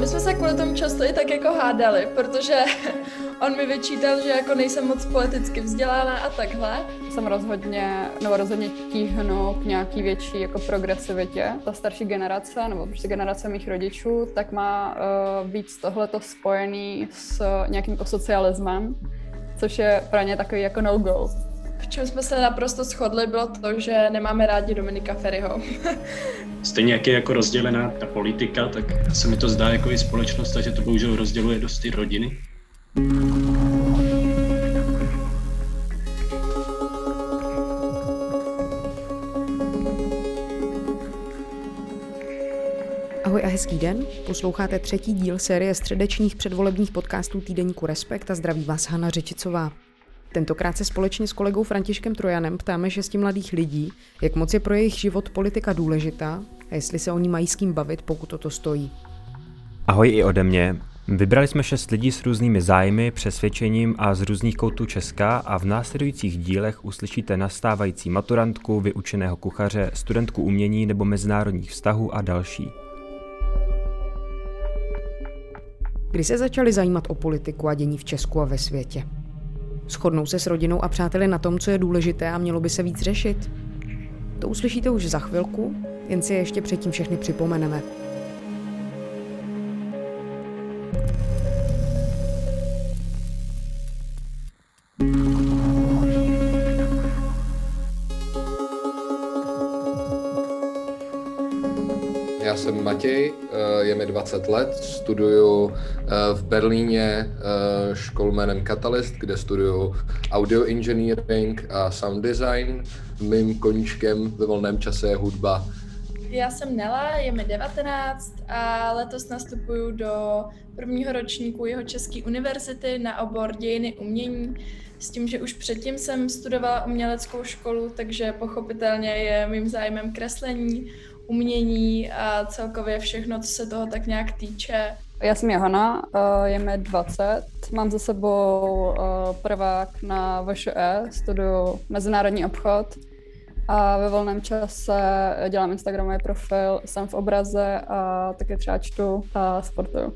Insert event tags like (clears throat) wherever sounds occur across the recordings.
My jsme se kvůli tomu často i tak jako hádali, protože (laughs) on mi vyčítal, že jako nejsem moc politicky vzdělána a takhle. Jsem rozhodně, nebo rozhodně tíhnu k nějaký větší jako progresivitě. Ta starší generace, nebo prostě generace mých rodičů, tak má uh, víc tohleto spojený s nějakým jako socialismem, což je pro ně takový jako no-go. V čem jsme se naprosto shodli, bylo to, že nemáme rádi Dominika Ferryho. (laughs) Stejně jak je jako rozdělená ta politika, tak se mi to zdá jako i společnost, takže to bohužel rozděluje dost ty rodiny. A hezký den. Posloucháte třetí díl série středečních předvolebních podcastů týdeníku Respekt a zdraví vás Hana Řečicová. Tentokrát se společně s kolegou Františkem Trojanem ptáme šesti mladých lidí, jak moc je pro jejich život politika důležitá a jestli se o ní mají s kým bavit, pokud toto stojí. Ahoj i ode mě. Vybrali jsme šest lidí s různými zájmy, přesvědčením a z různých koutů Česka a v následujících dílech uslyšíte nastávající maturantku, vyučeného kuchaře, studentku umění nebo mezinárodních vztahů a další. Kdy se začali zajímat o politiku a dění v Česku a ve světě? Shodnou se s rodinou a přáteli na tom, co je důležité a mělo by se víc řešit? To uslyšíte už za chvilku, jen si ještě předtím všechny připomeneme. Matěj, eh, je mi 20 let, studuju eh, v Berlíně eh, školu jménem Catalyst, kde studuju audio engineering a sound design. Mým koníčkem ve volném čase je hudba. Já jsem Nela, je mi 19 a letos nastupuju do prvního ročníku jeho České univerzity na obor dějiny umění s tím, že už předtím jsem studovala uměleckou školu, takže pochopitelně je mým zájmem kreslení, umění a celkově všechno, co se toho tak nějak týče. Já jsem Johana, eh, je mi 20, mám za sebou eh, prvák na VŠE, studuju mezinárodní obchod a ve volném čase dělám Instagramový profil, jsem v obraze a také třeba čtu a sportuju.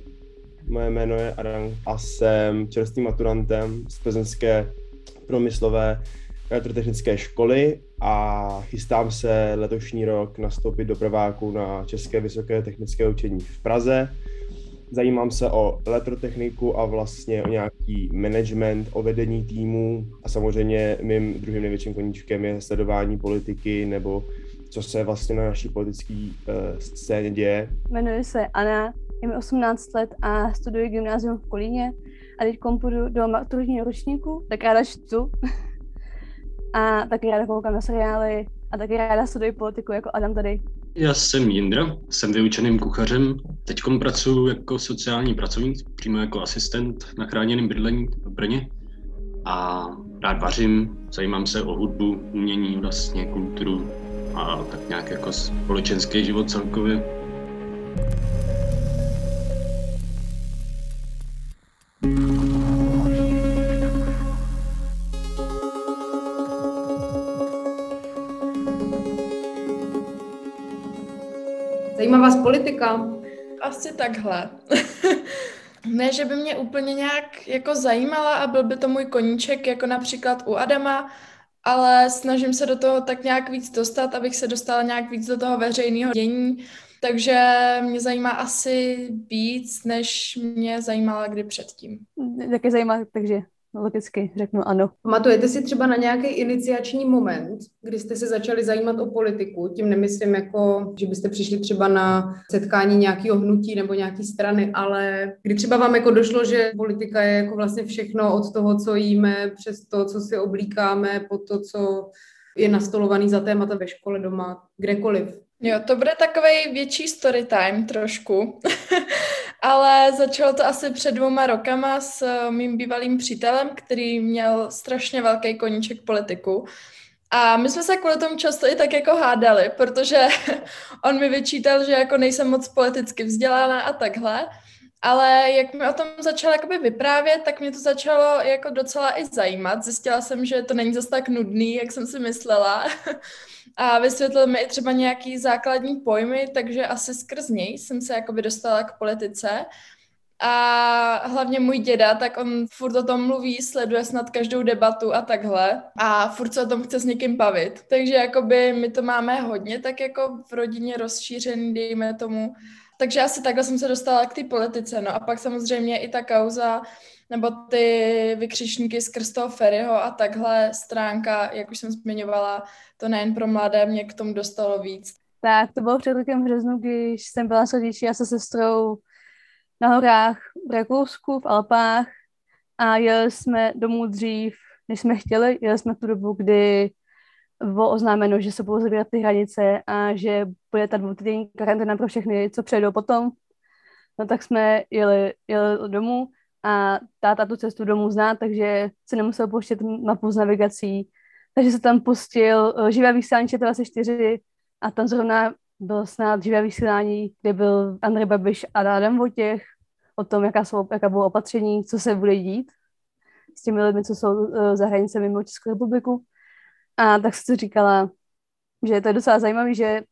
Moje jméno je Adam a jsem čerstvým maturantem z plzeňské promyslové elektrotechnické školy a chystám se letošní rok nastoupit do prváku na České vysoké technické učení v Praze. Zajímám se o elektrotechniku a vlastně o nějaký management, o vedení týmu a samozřejmě mým druhým největším koníčkem je sledování politiky nebo co se vlastně na naší politické uh, scéně děje. Jmenuji se Anna, je mi 18 let a studuji gymnázium v Kolíně a teď půjdu do maturitního ročníku, tak ráda čtu (laughs) a taky ráda koukám na seriály a taky ráda studuji politiku jako Adam tady. Já jsem Jindra, jsem vyučeným kuchařem. Teď pracuji jako sociální pracovník, přímo jako asistent na chráněném bydlení v Brně. A rád vařím, zajímám se o hudbu, umění, vlastně kulturu a tak nějak jako společenský život celkově. Zajímá politika? Asi takhle. (laughs) ne, že by mě úplně nějak jako zajímala a byl by to můj koníček, jako například u Adama, ale snažím se do toho tak nějak víc dostat, abych se dostala nějak víc do toho veřejného dění. Takže mě zajímá asi víc, než mě zajímala kdy předtím. Taky zajímá, takže logicky řeknu ano. Pamatujete si třeba na nějaký iniciační moment, kdy jste se začali zajímat o politiku? Tím nemyslím jako, že byste přišli třeba na setkání nějakého hnutí nebo nějaké strany, ale kdy třeba vám jako došlo, že politika je jako vlastně všechno od toho, co jíme, přes to, co si oblíkáme, po to, co je nastolovaný za témata ve škole, doma, kdekoliv. Jo, to bude takový větší story time trošku, (laughs) ale začalo to asi před dvouma rokama s eh, mým bývalým přítelem, který měl strašně velký koníček politiku. A my jsme se kvůli tomu často i tak jako hádali, protože (laughs) on mi vyčítal, že jako nejsem moc politicky vzdělána a takhle. Ale jak mi o tom začala jakoby vyprávět, tak mě to začalo jako docela i zajímat. Zjistila jsem, že to není zase tak nudný, jak jsem si myslela. (laughs) A vysvětlil mi třeba nějaký základní pojmy, takže asi skrz něj jsem se jakoby dostala k politice. A hlavně můj děda, tak on furt o tom mluví, sleduje snad každou debatu a takhle. A furt se o tom chce s někým bavit. Takže jakoby my to máme hodně tak jako v rodině rozšířený, dejme tomu. Takže asi takhle jsem se dostala k té politice. No a pak samozřejmě i ta kauza nebo ty vykřičníky skrz toho Ferryho a takhle stránka, jak už jsem zmiňovala, to nejen pro mladé, mě k tomu dostalo víc. Tak, to bylo před rokem březnu, když jsem byla s rodiči a se sestrou na horách v Rakousku, v Alpách a jeli jsme domů dřív, než jsme chtěli. Jeli jsme tu dobu, kdy bylo oznámeno, že se budou zabírat ty hranice a že bude ta dvoutýdenní karanténa pro všechny, co přejdou potom. No tak jsme jeli, jeli domů a táta tu cestu domů zná, takže se nemusel pouštět mapu s navigací. Takže se tam pustil uh, živé vysílání 24 a tam zrovna bylo snad živé vysílání, kde byl Andrej Babiš a Adam Votěch o tom, jaká, jsou, jaká bylo opatření, co se bude dít s těmi lidmi, co jsou uh, za hranice mimo Českou republiku. A tak si říkala, že to je docela zajímavé, že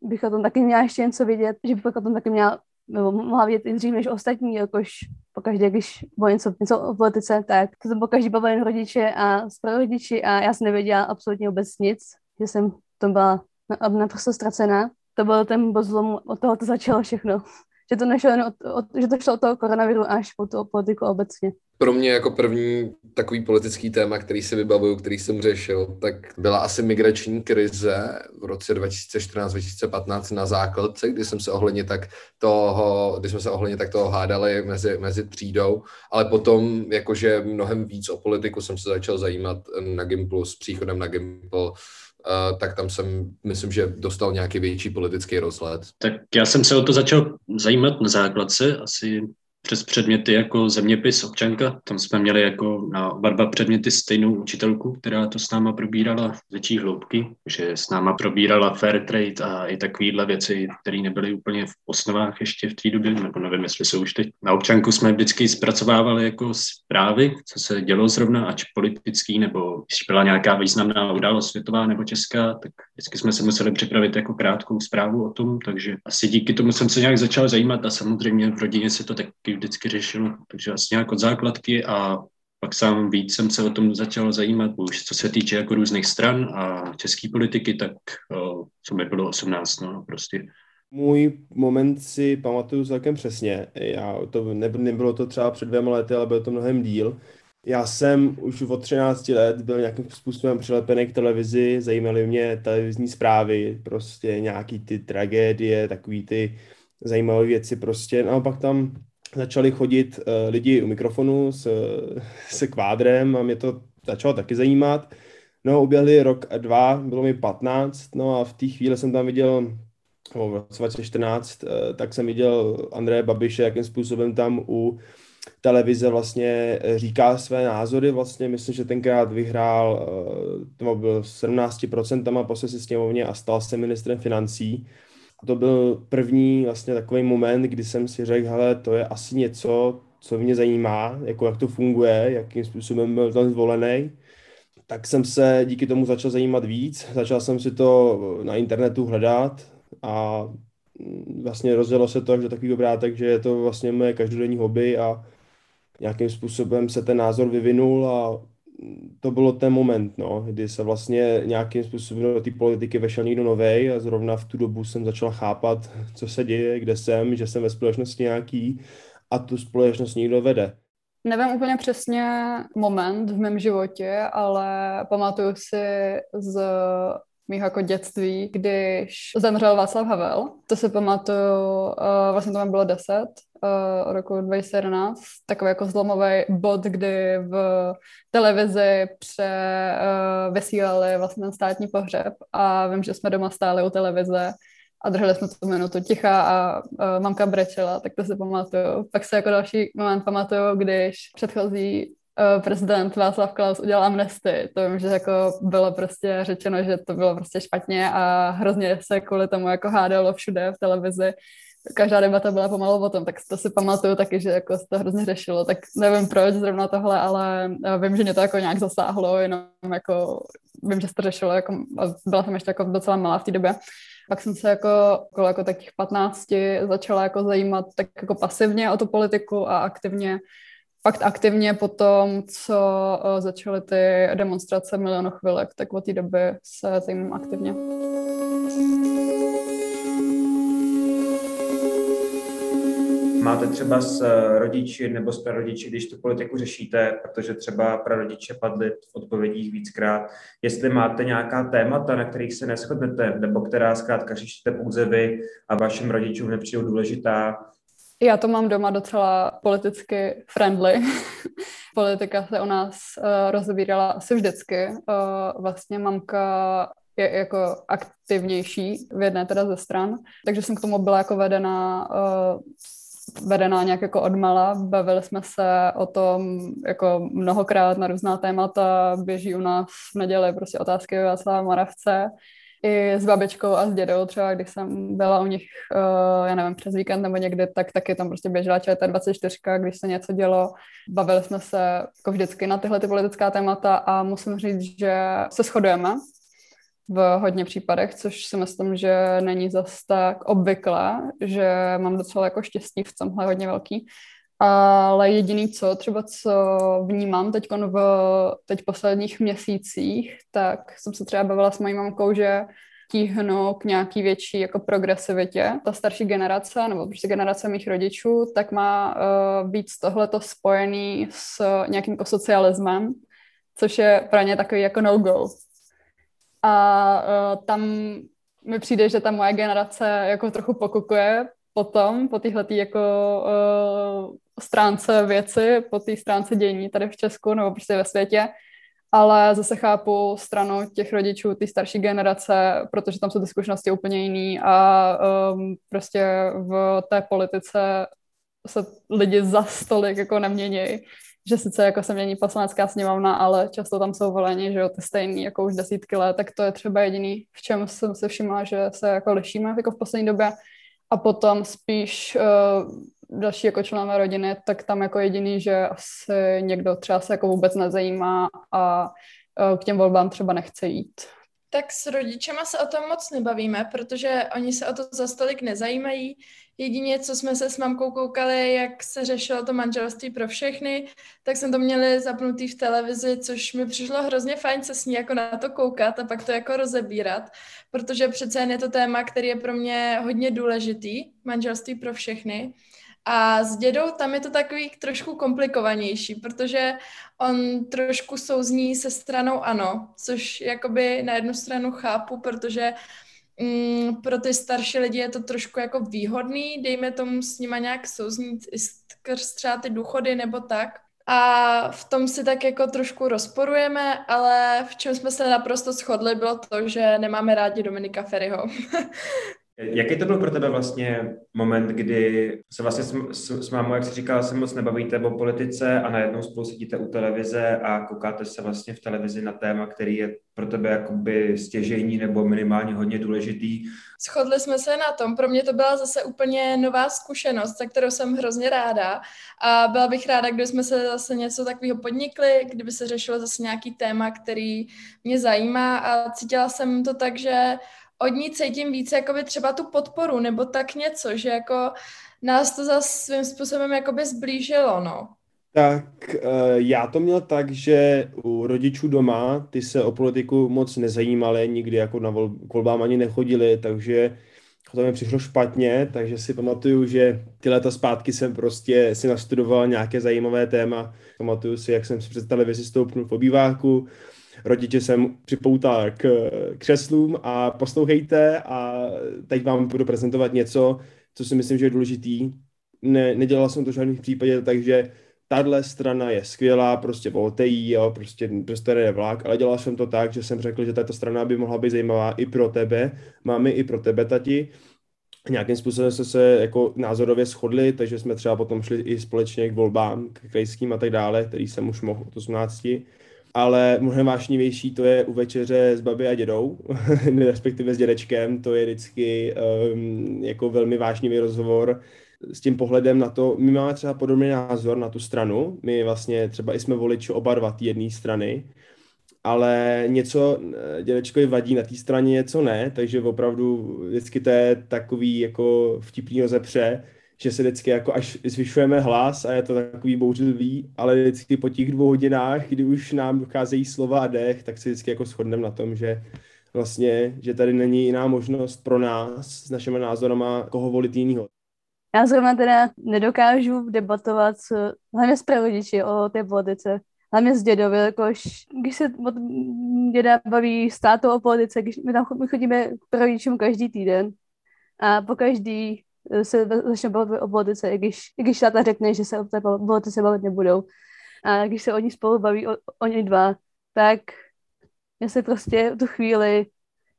bych o tom taky měla ještě něco vědět, že bych o tom taky měla nebo mohla vědět i dřív než ostatní, jakož pokaždé, když bylo něco, něco o politice, tak to jsem pokaždé bavila jen rodiče a s rodiči a já jsem nevěděla absolutně vůbec nic, že jsem tom byla naprosto ztracená. To byl ten bod zlomu, od toho to začalo všechno že to nešlo od, od, že to šlo od toho koronaviru až po tu politiku obecně. Pro mě jako první takový politický téma, který si vybavuju, který jsem řešil, tak byla asi migrační krize v roce 2014-2015 na základce, kdy jsem se ohledně tak toho, kdy jsme se ohledně tak toho hádali mezi, mezi třídou, ale potom jakože mnohem víc o politiku jsem se začal zajímat na Gimplu s příchodem na Gimpl Tak tam jsem, myslím, že dostal nějaký větší politický rozhled. Tak já jsem se o to začal zajímat na základce, asi přes předměty jako zeměpis občanka. Tam jsme měli jako na oba dva předměty stejnou učitelku, která to s náma probírala větší hloubky, že s náma probírala fair trade a i takovéhle věci, které nebyly úplně v osnovách ještě v té době, nebo nevím, jestli jsou už teď. Na občanku jsme vždycky zpracovávali jako zprávy, co se dělo zrovna, ať politický, nebo když byla nějaká významná událost světová nebo česká, tak vždycky jsme se museli připravit jako krátkou zprávu o tom, takže asi díky tomu jsem se nějak začal zajímat a samozřejmě v rodině se to taky vždycky řešil, takže asi nějak od základky a pak sám víc jsem se o tom začal zajímat, už co se týče jako různých stran a české politiky, tak co mi bylo 18, no prostě. Můj moment si pamatuju celkem přesně. Já to, ne, nebylo to třeba před dvěma lety, ale bylo to mnohem díl. Já jsem už od 13 let byl nějakým způsobem přilepený k televizi, zajímaly mě televizní zprávy, prostě nějaký ty tragédie, takový ty zajímavé věci prostě. No a pak tam začali chodit uh, lidi u mikrofonu s, se kvádrem a mě to začalo taky zajímat. No, uběhli rok a dva, bylo mi 15, no a v té chvíli jsem tam viděl, v roce 2014, uh, tak jsem viděl Andreje Babiše, jakým způsobem tam u televize vlastně říká své názory, vlastně myslím, že tenkrát vyhrál, to byl 17% po si sněmovně a stal se ministrem financí to byl první vlastně takový moment, kdy jsem si řekl, hele, to je asi něco, co mě zajímá, jako jak to funguje, jakým způsobem byl ten zvolený. Tak jsem se díky tomu začal zajímat víc, začal jsem si to na internetu hledat a vlastně rozjelo se to až do takového obrátek, že je to vlastně moje každodenní hobby a nějakým způsobem se ten názor vyvinul a to bylo ten moment, no, kdy se vlastně nějakým způsobem do té politiky vešel někdo nový a zrovna v tu dobu jsem začal chápat, co se děje, kde jsem, že jsem ve společnosti nějaký a tu společnost někdo vede. Nevím úplně přesně moment v mém životě, ale pamatuju si z mého jako dětství, když zemřel Václav Havel. To si pamatuju, uh, vlastně to mi bylo 10, uh, roku 2011, takový jako zlomový bod, kdy v televizi pře, uh, vysílali vlastně ten státní pohřeb a vím, že jsme doma stáli u televize a drželi jsme tu minutu ticha a uh, mamka brečela, tak to si pamatuju. Pak se jako další moment pamatuju, když předchozí prezident Václav Klaus udělal amnesty. To vím, že jako bylo prostě řečeno, že to bylo prostě špatně a hrozně se kvůli tomu jako hádalo všude v televizi každá debata byla pomalu o tom, tak to si pamatuju taky, že jako se to hrozně řešilo, tak nevím proč zrovna tohle, ale vím, že mě to jako nějak zasáhlo, jenom jako vím, že se to řešilo, jako, byla jsem ještě jako docela malá v té době. Pak jsem se jako okolo jako takých 15 začala jako zajímat tak jako pasivně o tu politiku a aktivně fakt aktivně po tom, co začaly ty demonstrace milionu chvilek, tak od té doby se zajímám aktivně. Máte třeba s eh, rodiči nebo s prarodiči, když tu politiku řešíte, protože třeba prarodiče padly v odpovědích víckrát, jestli máte nějaká témata, na kterých se neschodnete, nebo která zkrátka řešíte pouze vy a vašim rodičům nepřijdou důležitá, já to mám doma docela politicky friendly. (laughs) Politika se u nás uh, rozbírala asi vždycky. Uh, vlastně mamka je jako aktivnější v jedné teda ze stran, takže jsem k tomu byla jako vedena uh, vedená nějak jako odmala. Bavili jsme se o tom jako mnohokrát na různá témata. Běží u nás v neděli prostě otázky Václava Moravce i s babičkou a s dědou třeba, když jsem byla u nich, uh, já nevím, přes víkend nebo někdy, tak taky tam prostě běžela ČT24, když se něco dělo. Bavili jsme se jako vždycky na tyhle ty politická témata a musím říct, že se shodujeme v hodně případech, což si myslím, že není zas tak obvyklé, že mám docela jako štěstí v tomhle hodně velký. Ale jediný co, třeba co vnímám teď v teď posledních měsících, tak jsem se třeba bavila s mojí mamkou, že tíhnu k nějaký větší jako progresivitě. Ta starší generace, nebo prostě generace mých rodičů, tak má uh, víc tohleto spojený s nějakým jako socialismem, což je pro ně takový jako no-go. A uh, tam mi přijde, že ta moje generace jako trochu pokukuje potom, po téhle jako uh, stránce věci, po té stránce dění tady v Česku nebo prostě ve světě, ale zase chápu stranu těch rodičů, ty starší generace, protože tam jsou ty zkušenosti úplně jiný a um, prostě v té politice se lidi za stolik jako neměnějí že sice jako se mění poslanecká sněmovna, ale často tam jsou voleni, že jo, ty stejný jako už desítky let, tak to je třeba jediný, v čem jsem se všimla, že se jako lišíme jako v poslední době. A potom spíš uh, další jako členové rodiny, tak tam jako jediný, že asi někdo třeba se jako vůbec nezajímá a uh, k těm volbám třeba nechce jít. Tak s rodičema se o tom moc nebavíme, protože oni se o to za stolik nezajímají. Jedině, co jsme se s mamkou koukali, jak se řešilo to manželství pro všechny, tak jsme to měli zapnutý v televizi, což mi přišlo hrozně fajn se s ní jako na to koukat a pak to jako rozebírat, protože přece jen je to téma, který je pro mě hodně důležitý, manželství pro všechny. A s dědou tam je to takový trošku komplikovanější, protože on trošku souzní se stranou ano, což jakoby na jednu stranu chápu, protože mm, pro ty starší lidi je to trošku jako výhodný, dejme tomu s nima nějak souznít skrz třeba ty důchody nebo tak. A v tom si tak jako trošku rozporujeme, ale v čem jsme se naprosto shodli, bylo to, že nemáme rádi Dominika Ferryho. (laughs) Jaký to byl pro tebe vlastně moment, kdy se vlastně s, s, s mámou, jak jsi říkala, se moc nebavíte o politice a najednou spolu sedíte u televize a koukáte se vlastně v televizi na téma, který je pro tebe jakoby stěžejní nebo minimálně hodně důležitý? Shodli jsme se na tom. Pro mě to byla zase úplně nová zkušenost, za kterou jsem hrozně ráda. A byla bych ráda, kdyby jsme se zase něco takového podnikli, kdyby se řešilo zase nějaký téma, který mě zajímá a cítila jsem to tak, že od ní cítím více jakoby třeba tu podporu nebo tak něco, že jako nás to zase svým způsobem jakoby zblížilo, no. Tak eh, já to měl tak, že u rodičů doma ty se o politiku moc nezajímali, nikdy jako na volbám ani nechodili, takže to mi přišlo špatně, takže si pamatuju, že ty leta zpátky jsem prostě si nastudoval nějaké zajímavé téma. Pamatuju si, jak jsem si před televizi stoupnul v obýváku, rodiče jsem připoutal k křeslům a poslouchejte a teď vám budu prezentovat něco, co si myslím, že je důležitý. Ne, nedělal jsem to v žádném případě, takže tahle strana je skvělá, prostě volte jí, jo, prostě, prostě je vlak, ale dělal jsem to tak, že jsem řekl, že tato strana by mohla být zajímavá i pro tebe, máme i pro tebe, tati, nějakým způsobem jsme se jako názorově shodli, takže jsme třeba potom šli i společně k volbám, k krajským a tak dále, který jsem už mohl od 18. ale mnohem vášnivější to je u večeře s babi a dědou, (laughs) respektive s dědečkem, to je vždycky um, jako velmi vášnivý rozhovor s tím pohledem na to, my máme třeba podobný názor na tu stranu, my vlastně třeba i jsme voliči oba dva jedné strany, ale něco eh, dědečkovi vadí na té straně, něco ne, takže opravdu vždycky to je takový jako vtipný rozepře, že se vždycky jako až zvyšujeme hlas a je to takový bouřlivý, ale vždycky po těch dvou hodinách, kdy už nám docházejí slova a dech, tak se vždycky jako shodneme na tom, že vlastně, že tady není jiná možnost pro nás s našimi názorama, koho volit jinýho. Já zrovna teda nedokážu debatovat s, hlavně s prarodiči o té politice. Hlavně s dědovi, jakož když se od děda baví s tátou o politice, když my tam my chodíme k prarodičům každý týden a po každý se začne bavit o politice, i když, i když táta řekne, že se o té politice bavit nebudou. A když se oni spolu baví, o, oni dva, tak já se prostě tu chvíli,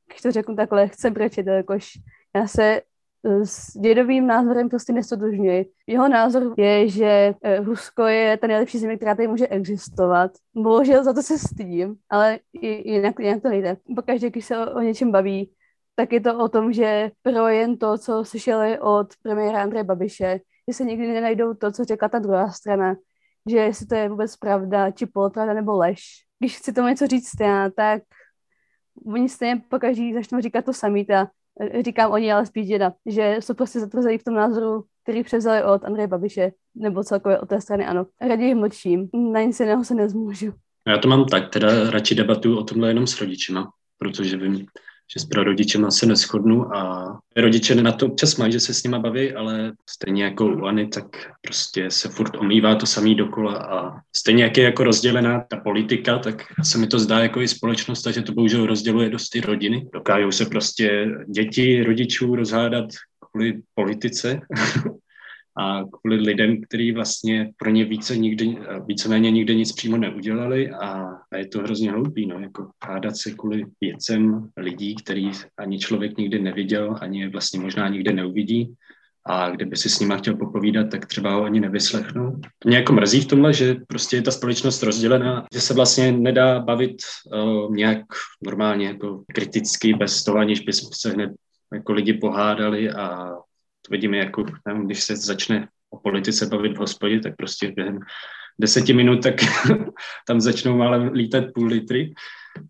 když to řeknu takhle, chci brečet, jakož já se s dědovým názorem prostě nestotožňuji. Jeho názor je, že eh, Rusko je ta nejlepší země, která tady může existovat. Bohužel za to se stydím, ale jinak, jinak to nejde. Pokaždé, když se o, o něčem baví, tak je to o tom, že pro jen to, co slyšeli od premiéra Andreje Babiše, že se nikdy nenajdou to, co řekla ta druhá strana, že jestli to je vůbec pravda, či polopravda nebo lež. Když chci tomu něco říct já, tak oni stejně pokaždý začnou říkat to samý, ta říkám oni, ale spíš děda, že jsou prostě zatvrzeli v tom názoru, který převzali od Andreje Babiše, nebo celkově od té strany, ano. Raději mlčím, na nic jiného se nezmůžu. Já to mám tak, teda radši debatuju o tomhle jenom s rodičima, protože vím, že s prarodičema se neschodnu a rodiče na to občas mají, že se s nima baví, ale stejně jako u Ani, tak prostě se furt omývá to samý dokola a stejně jak je jako rozdělená ta politika, tak se mi to zdá jako i společnost, takže to bohužel rozděluje dost ty rodiny. Dokážou se prostě děti rodičů rozhádat kvůli politice (laughs) a kvůli lidem, kteří vlastně pro ně více nikdy, víceméně nikdy nic přímo neudělali a, a je to hrozně hloupý, no, jako hádat se kvůli věcem lidí, který ani člověk nikdy neviděl, ani je vlastně možná nikdy neuvidí a kdyby si s nima chtěl popovídat, tak třeba ho ani nevyslechnou. Mě jako mrzí v tomhle, že prostě je ta společnost rozdělená, že se vlastně nedá bavit uh, nějak normálně jako kriticky, bez toho, aniž by se hned jako lidi pohádali a to vidíme jako, nevím, když se začne o politice bavit v hospodě, tak prostě během deseti minut tak (laughs) tam začnou málem lítat půl litry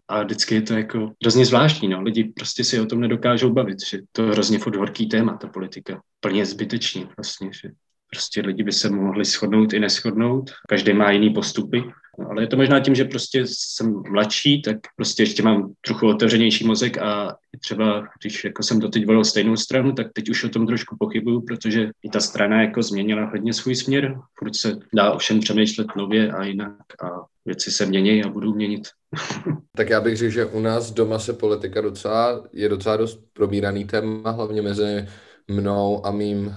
a vždycky je to jako hrozně zvláštní, no. Lidi prostě si o tom nedokážou bavit, že to je hrozně furt horký téma, ta politika. Plně zbytečný vlastně, že prostě lidi by se mohli shodnout i neschodnout, každý má jiný postupy ale je to možná tím, že prostě jsem mladší, tak prostě ještě mám trochu otevřenější mozek a třeba, když jako jsem doteď volil stejnou stranu, tak teď už o tom trošku pochybuju, protože i ta strana jako změnila hodně svůj směr. Furt se dá ovšem přemýšlet nově a jinak a věci se mění a budou měnit. (laughs) tak já bych řekl, že u nás doma se politika docela, je docela dost probíraný téma, hlavně mezi mnou a mým uh,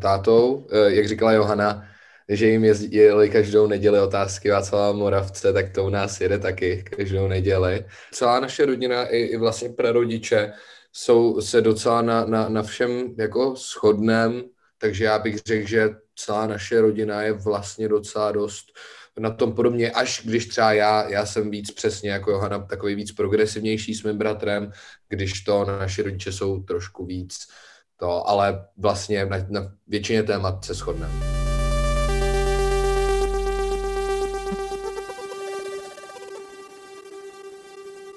tátou. Uh, jak říkala Johana, že jim jezdili každou neděli otázky Václava Moravce, tak to u nás jede taky každou neděli. Celá naše rodina i, i vlastně prarodiče jsou se docela na, na, na všem jako shodnem, takže já bych řekl, že celá naše rodina je vlastně docela dost na tom podobně, až když třeba já, já jsem víc přesně jako Johana, takový víc progresivnější s mým bratrem, když to naše rodiče jsou trošku víc to, ale vlastně na, na většině témat se shodneme.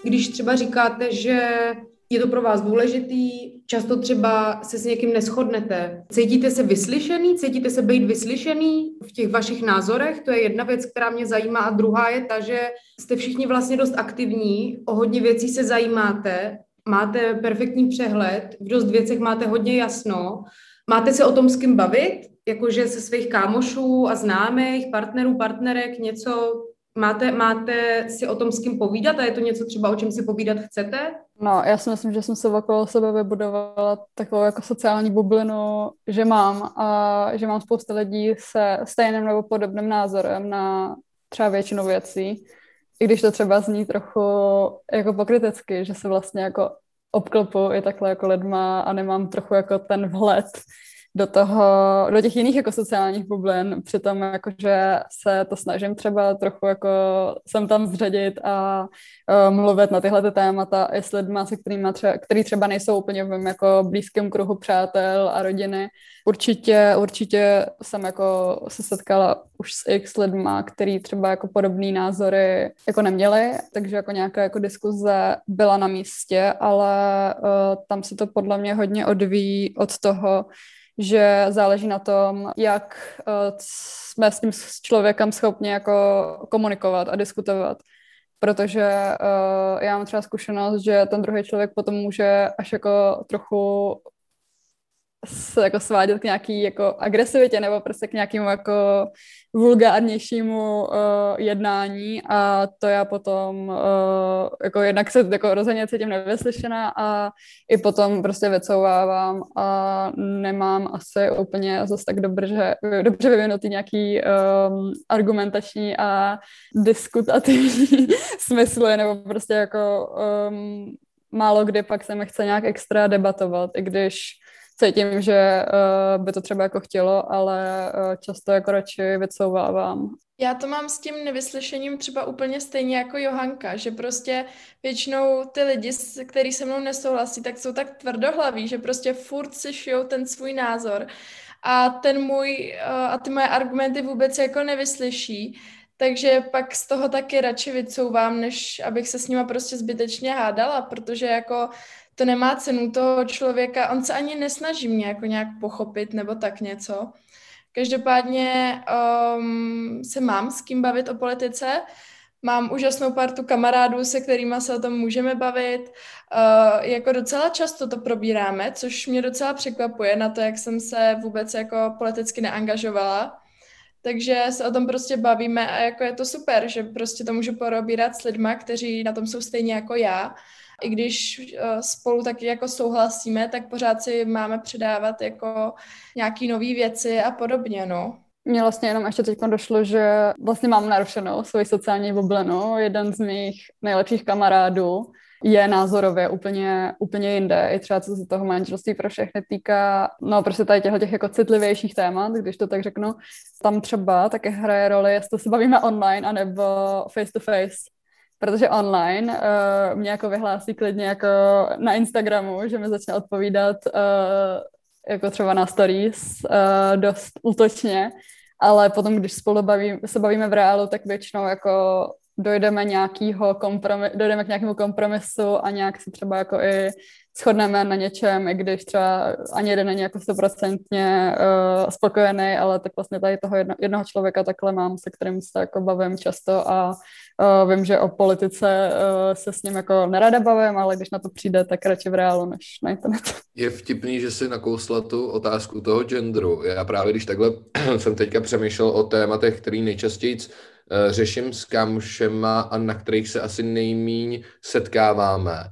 Když třeba říkáte, že je to pro vás důležitý, často třeba se s někým neschodnete. Cítíte se vyslyšený? Cítíte se být vyslyšený v těch vašich názorech? To je jedna věc, která mě zajímá. A druhá je ta, že jste všichni vlastně dost aktivní, o hodně věcí se zajímáte, máte perfektní přehled, v dost věcech máte hodně jasno. Máte se o tom s kým bavit? Jakože se svých kámošů a známých, partnerů, partnerek, něco Máte, máte si o tom s kým povídat a je to něco třeba, o čem si povídat chcete? No, já si myslím, že jsem se okolo sebe vybudovala takovou jako sociální bublinu, že mám a že mám spousta lidí se stejným nebo podobným názorem na třeba většinu věcí, i když to třeba zní trochu jako pokrytecky, že se vlastně jako obklopu i takhle jako lidma a nemám trochu jako ten vhled do toho, do těch jiných jako sociálních bublin, přitom jakože se to snažím třeba trochu jako sem tam zředit a uh, mluvit na tyhle ty témata i s lidma, se kterými třeba, který třeba nejsou úplně v mém jako blízkém kruhu přátel a rodiny. Určitě, určitě jsem jako se setkala už s x lidma, který třeba jako podobné názory jako neměli, takže jako nějaká jako diskuze byla na místě, ale uh, tam se to podle mě hodně odvíjí od toho, že záleží na tom, jak uh, jsme s tím člověkem schopni jako komunikovat a diskutovat. Protože uh, já mám třeba zkušenost, že ten druhý člověk potom může až jako trochu se jako svádět k nějaký jako agresivitě nebo prostě k nějakému jako vulgárnějšímu uh, jednání a to já potom uh, jako jednak se jako rozhodně cítím nevyslyšená a i potom prostě vycouvávám a nemám asi úplně zase tak dobře, dobře vyvinutý nějaký um, argumentační a diskutativní (laughs) smysly nebo prostě jako um, málo kdy pak se mi chce nějak extra debatovat, i když cítím, že uh, by to třeba jako chtělo, ale uh, často jako radši vycouvávám. Já to mám s tím nevyslyšením třeba úplně stejně jako Johanka, že prostě většinou ty lidi, kteří se mnou nesouhlasí, tak jsou tak tvrdohlaví, že prostě furt si šijou ten svůj názor a ten můj uh, a ty moje argumenty vůbec jako nevyslyší. Takže pak z toho taky radši vycouvám, než abych se s nima prostě zbytečně hádala, protože jako to nemá cenu toho člověka, on se ani nesnaží mě jako nějak pochopit nebo tak něco. Každopádně um, se mám s kým bavit o politice, mám úžasnou partu kamarádů, se kterými se o tom můžeme bavit. Uh, jako docela často to probíráme, což mě docela překvapuje na to, jak jsem se vůbec jako politicky neangažovala. Takže se o tom prostě bavíme a jako je to super, že prostě to můžu porobírat s lidma, kteří na tom jsou stejně jako já i když uh, spolu taky jako souhlasíme, tak pořád si máme předávat jako nějaký nové věci a podobně, no. Mně vlastně jenom ještě teď došlo, že vlastně mám narušenou svoji sociální bublinu. Jeden z mých nejlepších kamarádů je názorově úplně, úplně jinde, i třeba co se toho manželství pro všechny týká, no prostě tady těchto těch jako citlivějších témat, když to tak řeknu, tam třeba také hraje roli, jestli se bavíme online anebo face to face protože online uh, mě jako vyhlásí klidně jako na Instagramu, že mi začne odpovídat uh, jako třeba na stories uh, dost útočně, ale potom, když spolu baví, se bavíme v reálu, tak většinou jako dojdeme, nějakýho kompromis, dojdeme k nějakému kompromisu a nějak si třeba jako i shodneme na něčem, i když třeba ani jeden není jako stoprocentně uh, spokojený, ale tak vlastně tady toho jedno, jednoho člověka takhle mám, se kterým se jako bavím často a uh, vím, že o politice uh, se s ním jako nerada bavím, ale když na to přijde, tak radši v reálu než na internetu. Je vtipný, že si nakousla tu otázku toho genderu. Já právě když takhle (clears throat) jsem teďka přemýšlel o tématech, který nejčastěji řeším s kamušema a na kterých se asi nejmíň setkáváme,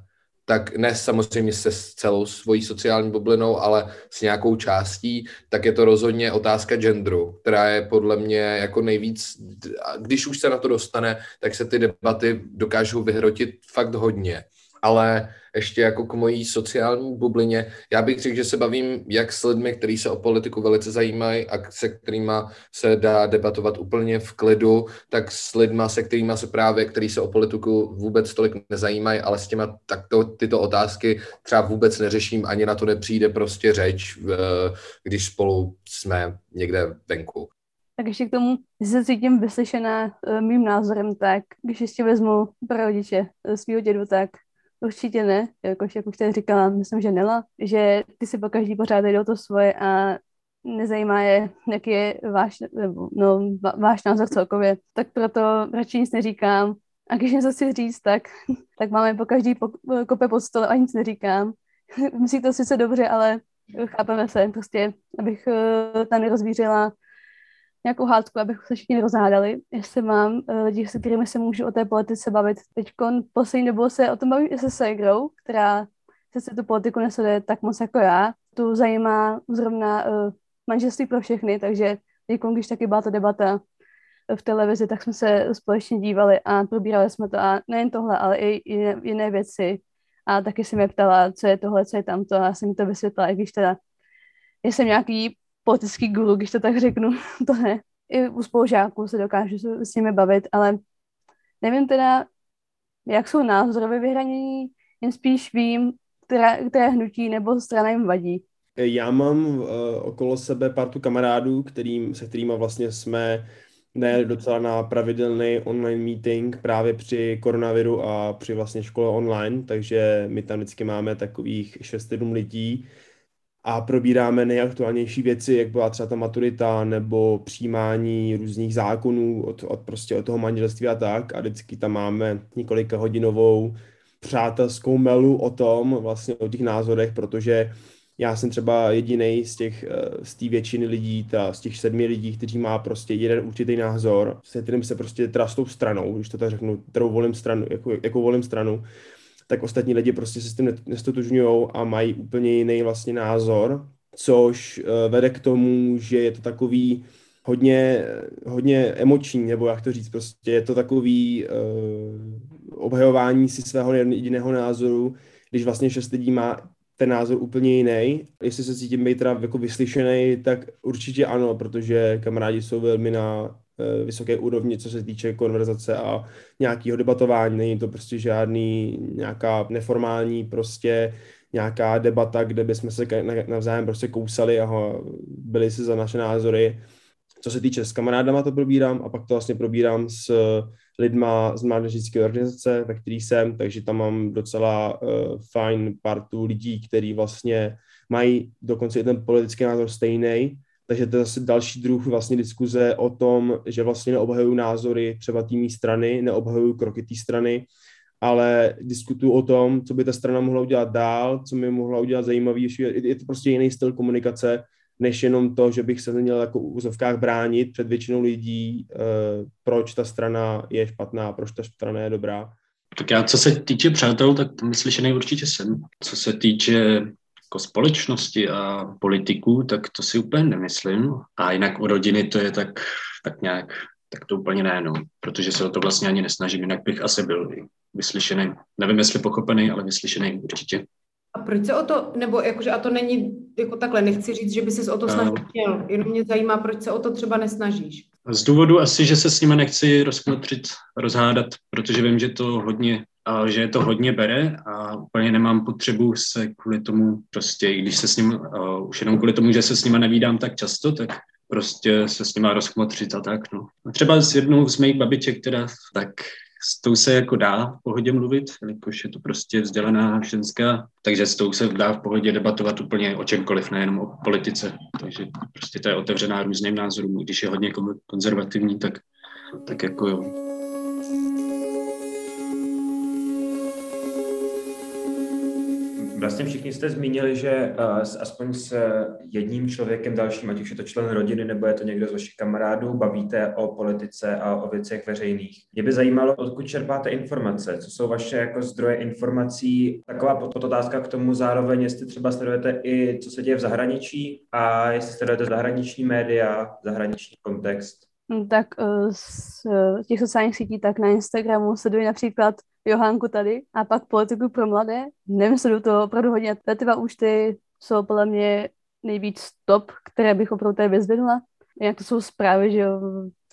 tak ne samozřejmě se s celou svojí sociální bublinou, ale s nějakou částí, tak je to rozhodně otázka genderu, která je podle mě jako nejvíc, když už se na to dostane, tak se ty debaty dokážou vyhrotit fakt hodně. Ale ještě jako k mojí sociální bublině. Já bych řekl, že se bavím jak s lidmi, kteří se o politiku velice zajímají a se kterými se dá debatovat úplně v klidu, tak s lidmi, se kterými se právě, kteří se o politiku vůbec tolik nezajímají, ale s těma takto tyto otázky třeba vůbec neřeším, ani na to nepřijde prostě řeč, když spolu jsme někde venku. Tak ještě k tomu, že se cítím vyslyšená eh, mým názorem, tak když ještě vezmu pro rodiče eh, svého dědu, tak Určitě ne, jakož jak už tady říkala, myslím, že Nela, že ty si po každý pořád jdou to svoje a nezajímá je, jaký je váš, nebo, no, váš názor celkově, tak proto radši nic neříkám. A když něco chci říct, tak, (laughs) tak máme po každý po, kope pod stole a nic neříkám. (laughs) Myslí to sice dobře, ale chápeme se, prostě, abych uh, tam nerozvířila nějakou hádku, abych se všichni rozhádali, jestli mám uh, lidi, se kterými se můžu o té politice bavit. Teď poslední dobou se o tom bavím i se Segrou, která se se tu politiku nesleduje tak moc jako já. Tu zajímá zrovna uh, manželství pro všechny, takže teď, když taky byla ta debata v televizi, tak jsme se společně dívali a probírali jsme to a nejen tohle, ale i jiné, jiné věci. A taky si mě ptala, co je tohle, co je tamto a já jsem mi to vysvětlila, i když teda jsem nějaký politický guru, když to tak řeknu, (laughs) to ne. I u spolužáků se dokážu s nimi bavit, ale nevím teda, jak jsou názorově vyhranění, jen spíš vím, které, které hnutí nebo strana jim vadí. Já mám uh, okolo sebe partu kamarádů, kterým, se kterými vlastně jsme ne docela na pravidelný online meeting právě při koronaviru a při vlastně škole online, takže my tam vždycky máme takových 6-7 lidí a probíráme nejaktuálnější věci, jak byla třeba ta maturita nebo přijímání různých zákonů od, od prostě od toho manželství a tak. A vždycky tam máme několika hodinovou přátelskou melu o tom, vlastně o těch názorech, protože já jsem třeba jediný z těch, eh, z té většiny lidí, ta, z těch sedmi lidí, kteří má prostě jeden určitý názor, se kterým se prostě teda s tou stranou, když to tak řeknu, kterou volím stranu, jako, jako volím stranu, tak ostatní lidi prostě se s tím nestotožňují a mají úplně jiný vlastně názor, což uh, vede k tomu, že je to takový hodně, hodně emoční, nebo jak to říct, prostě je to takový uh, obhajování si svého jediného názoru, když vlastně šest lidí má ten názor úplně jiný. Jestli se cítím být teda jako vyslyšený, tak určitě ano, protože kamarádi jsou velmi na vysoké úrovni, co se týče konverzace a nějakého debatování. Není to prostě žádný nějaká neformální prostě nějaká debata, kde bychom se navzájem prostě kousali a byli si za naše názory. Co se týče s kamarádama, to probírám a pak to vlastně probírám s lidma z mládežnické organizace, ve který jsem, takže tam mám docela uh, fajn partu lidí, kteří vlastně mají dokonce i ten politický názor stejný, takže to je zase další druh vlastně diskuze o tom, že vlastně neobhajují názory třeba tými strany, neobhajují kroky té strany, ale diskutuju o tom, co by ta strana mohla udělat dál, co by mohla udělat zajímavější. Je to prostě jiný styl komunikace, než jenom to, že bych se měl jako v úzovkách bránit před většinou lidí, uh, proč ta strana je špatná, proč ta strana je dobrá. Tak já, co se týče přátel, tak to myslišený určitě jsem. Co se týče jako společnosti a politiků, tak to si úplně nemyslím. A jinak u rodiny to je tak, tak nějak, tak to úplně ne, no. Protože se o to vlastně ani nesnažím, jinak bych asi byl vyslyšený. Nevím, jestli pochopený, ale vyslyšený určitě. A proč se o to, nebo jakože, a to není jako takhle, nechci říct, že by ses o to snažil, no. jenom mě zajímá, proč se o to třeba nesnažíš. Z důvodu asi, že se s nimi nechci rozkmotřit, rozhádat, protože vím, že to hodně, a že to hodně bere a úplně nemám potřebu se kvůli tomu prostě, i když se s ním, uh, už jenom kvůli tomu, že se s nimi nevídám tak často, tak prostě se s nima rozkmotřit a tak, no. A třeba s jednou z mých babiček, která tak s tou se jako dá v pohodě mluvit, jelikož je to prostě vzdělaná ženská, takže s tou se dá v pohodě debatovat úplně o čemkoliv, nejenom o politice. Takže prostě to je otevřená různým názorům. Když je hodně konzervativní, tak, tak jako jo. Vlastně všichni jste zmínili, že uh, aspoň s jedním člověkem dalším, ať už je to člen rodiny nebo je to někdo z vašich kamarádů, bavíte o politice a o věcech veřejných. Mě by zajímalo, odkud čerpáte informace, co jsou vaše jako zdroje informací. Taková podotázka k tomu zároveň, jestli třeba sledujete i, co se děje v zahraničí a jestli sledujete zahraniční média, zahraniční kontext. No, tak eh, z těch sociálních sítí, tak na Instagramu sleduji například Johánku tady a pak politiku pro mladé. Nevím, sleduju to opravdu hodně. Ty dva účty jsou podle mě nejvíc top, které bych opravdu tady vyzvedla. Jak to jsou zprávy, že jo,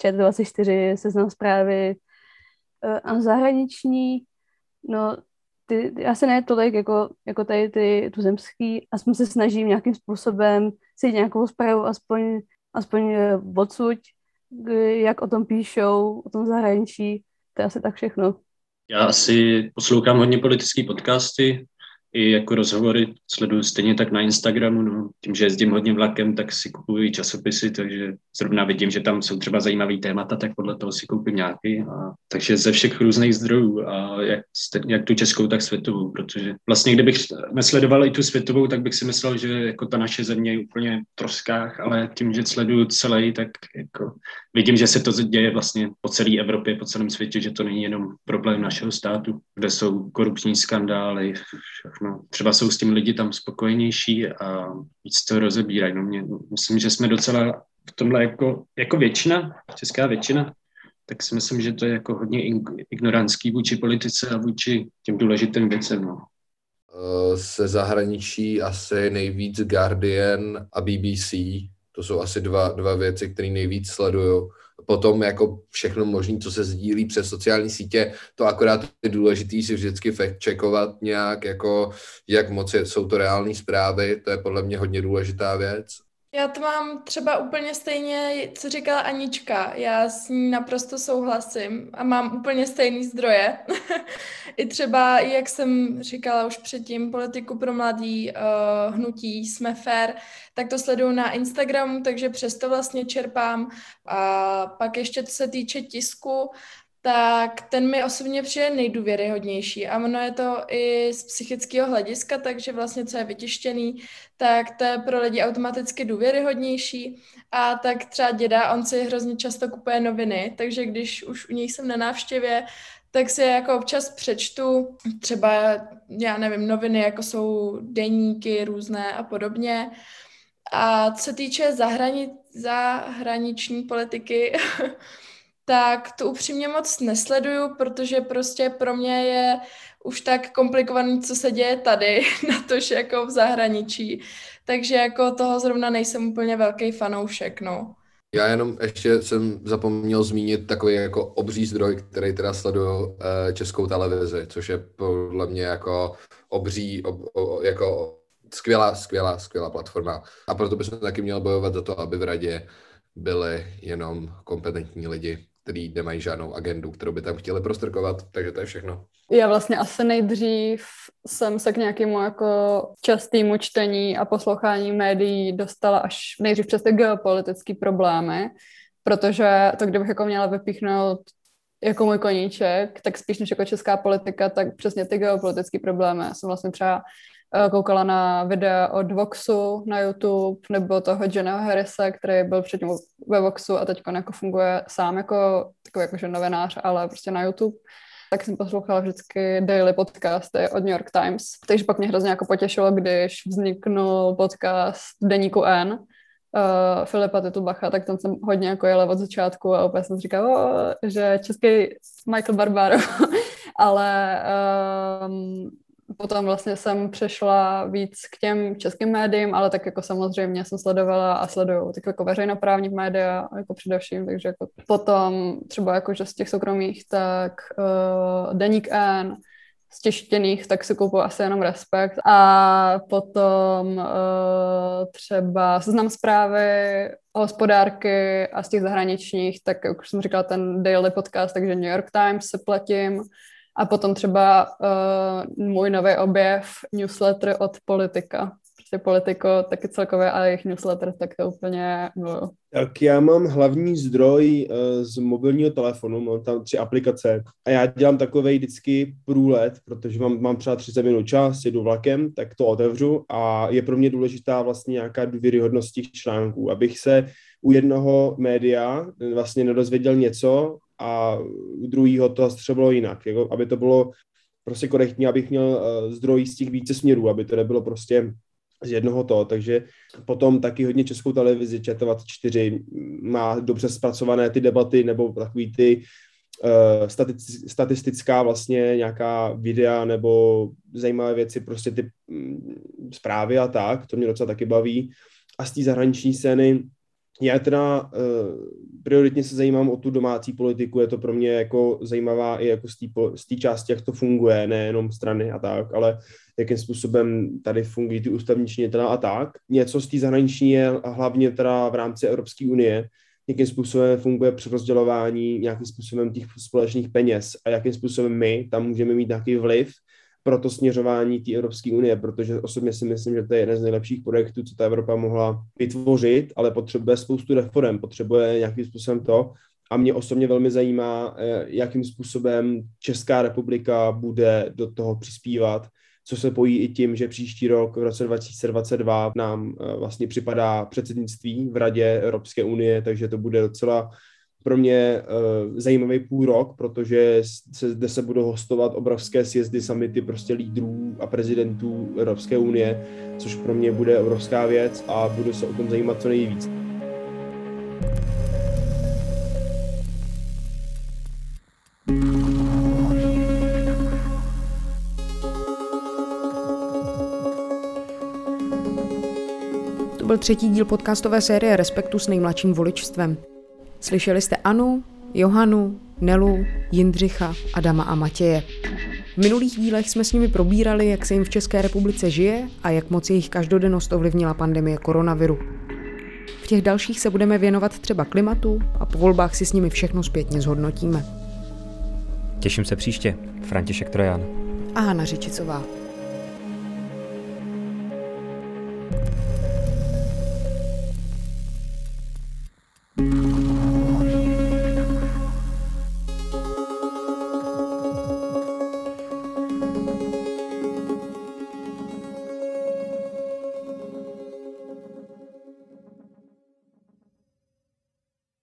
ČT24, seznam zprávy eh, a zahraniční, no ty, ty asi ne tolik jako, jako tady ty tuzemský, aspoň se snažím nějakým způsobem si nějakou zprávu aspoň, aspoň eh, odsuť, jak o tom píšou, o tom zahraničí, to je asi tak všechno. Já asi poslouchám hodně politické podcasty, i jako rozhovory sleduju stejně tak na Instagramu, no, tím, že jezdím hodně vlakem, tak si kupuji časopisy, takže zrovna vidím, že tam jsou třeba zajímavý témata, tak podle toho si koupím nějaký. A, takže ze všech různých zdrojů, a jak, jak tu českou, tak světovou, protože vlastně kdybych nesledoval i tu světovou, tak bych si myslel, že jako ta naše země je úplně v troskách, ale tím, že sleduju celý, tak jako vidím, že se to děje vlastně po celé Evropě, po celém světě, že to není jenom problém našeho státu, kde jsou korupční skandály. Třeba jsou s tím lidi tam spokojenější a víc to rozebírají. No mě, myslím, že jsme docela v tomhle jako, jako většina, česká většina, tak si myslím, že to je jako hodně ignorantský vůči politice a vůči těm důležitým věcem. No. se zahraničí asi nejvíc Guardian a BBC. To jsou asi dva, dva věci, které nejvíc sleduju. Potom jako všechno možné, co se sdílí přes sociální sítě, to akorát je důležité si vždycky fact-checkovat nějak, jako jak moc jsou to reální zprávy, to je podle mě hodně důležitá věc. Já to mám třeba úplně stejně, co říkala Anička. Já s ní naprosto souhlasím a mám úplně stejný zdroje. (laughs) I třeba, jak jsem říkala už předtím, politiku pro mladý, uh, hnutí Jsme fair, tak to sleduju na Instagramu, takže přesto vlastně čerpám. A pak ještě, co se týče tisku, tak ten mi osobně přijde nejdůvěryhodnější. A ono je to i z psychického hlediska, takže vlastně co je vytištěný, tak to je pro lidi automaticky důvěryhodnější. A tak třeba děda, on si hrozně často kupuje noviny, takže když už u něj jsem na návštěvě, tak si jako občas přečtu třeba, já nevím, noviny, jako jsou deníky různé a podobně. A co týče zahrani- zahraniční politiky, (laughs) tak to upřímně moc nesleduju, protože prostě pro mě je už tak komplikovaný, co se děje tady, (laughs) na tož jako v zahraničí. Takže jako toho zrovna nejsem úplně velký fanoušek, no. Já jenom ještě jsem zapomněl zmínit takový jako obří zdroj, který teda sleduju eh, českou televizi, což je podle mě jako obří, ob, o, jako skvělá, skvělá, skvělá platforma. A proto bychom taky měli bojovat za to, aby v radě byli jenom kompetentní lidi který nemají žádnou agendu, kterou by tam chtěli prostrkovat, takže to je všechno. Já vlastně asi nejdřív jsem se k nějakému jako častému čtení a poslouchání médií dostala až nejdřív přes ty geopolitické problémy, protože to, kdybych jako měla vypíchnout jako můj koníček, tak spíš než jako česká politika, tak přesně ty geopolitické problémy. Já jsem vlastně třeba koukala na videa od Voxu na YouTube, nebo toho Jennyho Harrisa, který byl předtím ve Voxu a teď jako funguje sám jako takový jakože novinář, ale prostě na YouTube tak jsem poslouchala vždycky daily podcasty od New York Times. Takže pak mě hrozně jako potěšilo, když vzniknul podcast Deníku N, uh, Filipa Titubacha, tak tam jsem hodně jako jela od začátku a opět jsem říkala, že český Michael Barbaro, (laughs) ale um, potom vlastně jsem přešla víc k těm českým médiím, ale tak jako samozřejmě jsem sledovala a sleduju tak jako veřejnoprávní média jako především, takže jako potom třeba jako, že z těch soukromých, tak uh, Deník N, z těštěných, tak si koupu asi jenom Respekt. A potom uh, třeba seznam zprávy, hospodárky a z těch zahraničních, tak jak už jsem říkala, ten daily podcast, takže New York Times se platím, a potom třeba uh, můj nový objev, newsletter od politika. Prostě politiko, taky celkově a jejich newsletter, tak to úplně miluju. Tak já mám hlavní zdroj uh, z mobilního telefonu, mám tam tři aplikace a já dělám takový vždycky průlet, protože mám, mám třeba 30 minut čas, jedu vlakem, tak to otevřu a je pro mě důležitá vlastně nějaká důvěryhodnost těch článků, abych se u jednoho média vlastně nedozvěděl něco, a u druhého to zase bylo jinak, jako, aby to bylo prostě korektní, abych měl uh, zdroj z těch více směrů, aby to nebylo prostě z jednoho to, takže potom taky hodně českou televizi, ČT24 má dobře zpracované ty debaty nebo takový ty uh, statistická vlastně nějaká videa nebo zajímavé věci, prostě ty um, zprávy a tak, to mě docela taky baví. A z té zahraniční scény já teda uh, prioritně se zajímám o tu domácí politiku, je to pro mě jako zajímavá i jako z té části, jak to funguje, nejenom strany a tak, ale jakým způsobem tady fungují ty ústavní činitelé a tak. Něco z té zahraniční je hlavně teda v rámci Evropské unie, jakým způsobem funguje přerozdělování nějakým způsobem těch společných peněz a jakým způsobem my tam můžeme mít nějaký vliv pro to směřování té Evropské unie, protože osobně si myslím, že to je jeden z nejlepších projektů, co ta Evropa mohla vytvořit, ale potřebuje spoustu reform, potřebuje nějakým způsobem to. A mě osobně velmi zajímá, eh, jakým způsobem Česká republika bude do toho přispívat, co se pojí i tím, že příští rok, v roce 2022, nám eh, vlastně připadá předsednictví v Radě Evropské unie, takže to bude docela pro mě uh, zajímavý půl rok, protože se, zde se budou hostovat obrovské sjezdy, samity prostě lídrů a prezidentů Evropské unie, což pro mě bude obrovská věc a budu se o tom zajímat co nejvíc. To byl třetí díl podcastové série Respektu s nejmladším voličstvem. Slyšeli jste Anu, Johanu, Nelu, Jindřicha, Adama a Matěje. V minulých dílech jsme s nimi probírali, jak se jim v České republice žije a jak moc jejich každodennost ovlivnila pandemie koronaviru. V těch dalších se budeme věnovat třeba klimatu a po volbách si s nimi všechno zpětně zhodnotíme. Těším se příště. František Trojan. A Hana Řičicová.